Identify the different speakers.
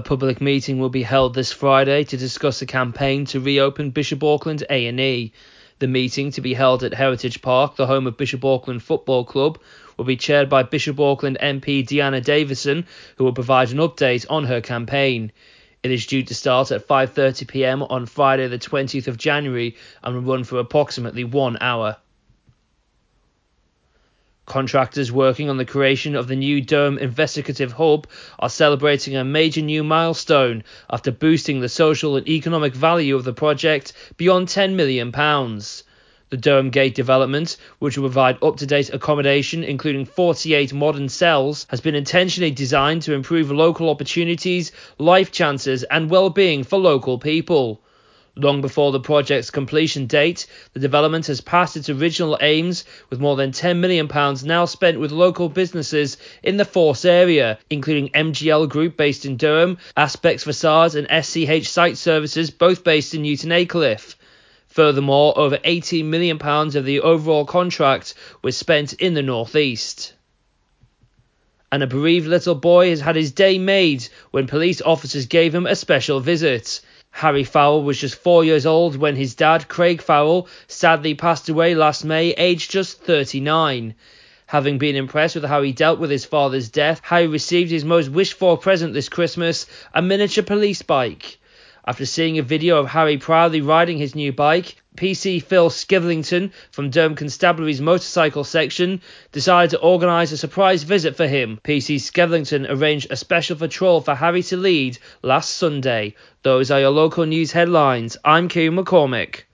Speaker 1: A public meeting will be held this Friday to discuss a campaign to reopen Bishop Auckland A&E. The meeting, to be held at Heritage Park, the home of Bishop Auckland Football Club, will be chaired by Bishop Auckland MP Dehenna Davison, who will provide an update on her campaign. It is due to start at 5:30 p.m. on Friday the 20th of January and will run for approximately 1 hour. Contractors working on the creation of the new Durham Investigative Hub are celebrating a major new milestone after boosting the social and economic value of the project beyond £10 million. The Durham Gate development, which will provide up to date accommodation, including 48 modern cells, has been intentionally designed to improve local opportunities, life chances, and well being for local people. Long before the project's completion date, the development has passed its original aims, with more than £10 million now spent with local businesses in the Force area, including MGL Group based in Durham, Aspects Facades, and SCH Site Services, both based in Newton Aycliffe. Furthermore, over £18 million of the overall contract was spent in the northeast. And a bereaved little boy has had his day made when police officers gave him a special visit. Harry Farrell was just four years old when his dad, Craig Farrell, sadly passed away last May, aged just 39. Having been impressed with how he dealt with his father's death, Harry received his most wished for present this Christmas a miniature police bike. After seeing a video of Harry proudly riding his new bike, PC Phil Skivington from Durham Constabulary's motorcycle section decided to organise a surprise visit for him. PC Skivington arranged a special patrol for Harry to lead last Sunday. Those are your local news headlines. I'm Kieran McCormick.